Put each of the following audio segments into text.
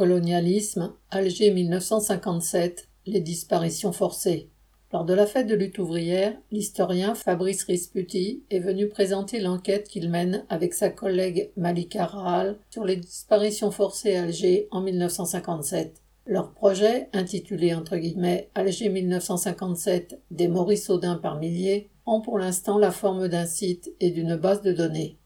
Colonialisme, Alger 1957, les disparitions forcées. Lors de la fête de lutte ouvrière, l'historien Fabrice Risputi est venu présenter l'enquête qu'il mène avec sa collègue Malika Rahal sur les disparitions forcées à Alger en 1957. Leur projet, intitulé entre guillemets Alger 1957 des Maurice Audin par milliers, ont pour l'instant la forme d'un site et d'une base de données.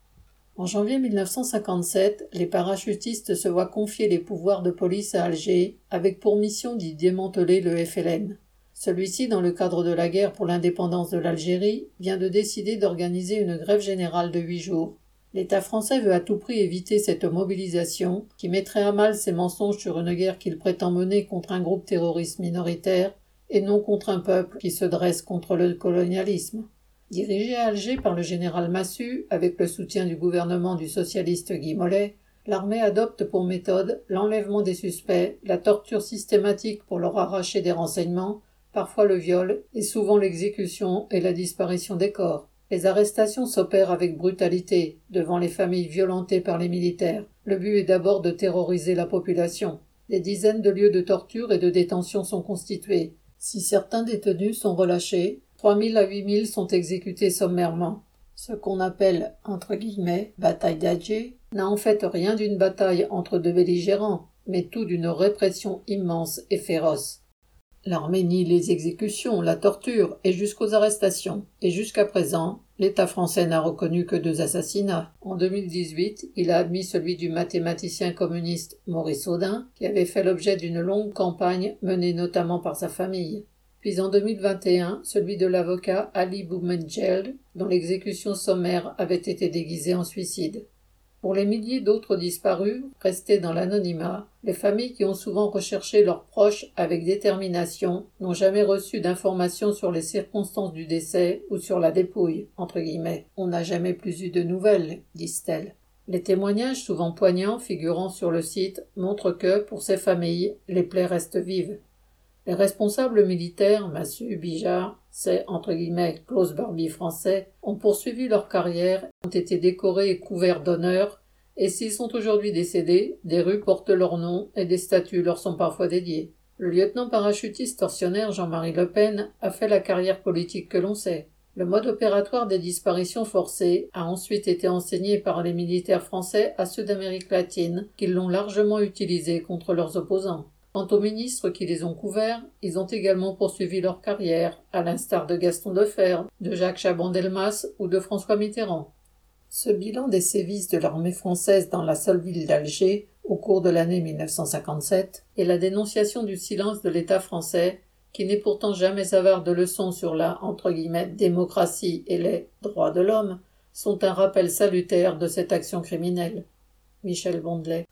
En janvier 1957, les parachutistes se voient confier les pouvoirs de police à Alger, avec pour mission d'y démanteler le FLN. Celui-ci, dans le cadre de la guerre pour l'indépendance de l'Algérie, vient de décider d'organiser une grève générale de huit jours. L'État français veut à tout prix éviter cette mobilisation, qui mettrait à mal ses mensonges sur une guerre qu'il prétend mener contre un groupe terroriste minoritaire, et non contre un peuple qui se dresse contre le colonialisme. Dirigé à Alger par le général Massu, avec le soutien du gouvernement du socialiste Guy Mollet, l'armée adopte pour méthode l'enlèvement des suspects, la torture systématique pour leur arracher des renseignements, parfois le viol, et souvent l'exécution et la disparition des corps. Les arrestations s'opèrent avec brutalité devant les familles violentées par les militaires. Le but est d'abord de terroriser la population. Des dizaines de lieux de torture et de détention sont constitués. Si certains détenus sont relâchés, 3000 à 8000 sont exécutés sommairement. Ce qu'on appelle, entre guillemets, bataille d'Alger n'a en fait rien d'une bataille entre deux belligérants, mais tout d'une répression immense et féroce. L'armée nie les exécutions, la torture et jusqu'aux arrestations. Et jusqu'à présent, l'État français n'a reconnu que deux assassinats. En 2018, il a admis celui du mathématicien communiste Maurice Audin, qui avait fait l'objet d'une longue campagne menée notamment par sa famille puis en 2021 celui de l'avocat Ali Boumendjel, dont l'exécution sommaire avait été déguisée en suicide. Pour les milliers d'autres disparus, restés dans l'anonymat, les familles qui ont souvent recherché leurs proches avec détermination n'ont jamais reçu d'informations sur les circonstances du décès ou sur la dépouille, entre guillemets. On n'a jamais plus eu de nouvelles, disent-elles. Les témoignages souvent poignants figurant sur le site montrent que, pour ces familles, les plaies restent vives. Les responsables militaires, Massu, Bijard, c'est entre guillemets Klaus Barbie français, ont poursuivi leur carrière, ont été décorés et couverts d'honneur, et s'ils sont aujourd'hui décédés, des rues portent leur nom et des statues leur sont parfois dédiées. Le lieutenant parachutiste tortionnaire Jean-Marie Le Pen a fait la carrière politique que l'on sait. Le mode opératoire des disparitions forcées a ensuite été enseigné par les militaires français à ceux d'Amérique latine, qui l'ont largement utilisé contre leurs opposants. Quant aux ministres qui les ont couverts, ils ont également poursuivi leur carrière, à l'instar de Gaston Defer, de Jacques Chaban-Delmas ou de François Mitterrand. Ce bilan des sévices de l'armée française dans la seule ville d'Alger au cours de l'année 1957 et la dénonciation du silence de l'État français, qui n'est pourtant jamais avare de leçons sur la démocratie et les droits de l'homme, sont un rappel salutaire de cette action criminelle. Michel Bondelet.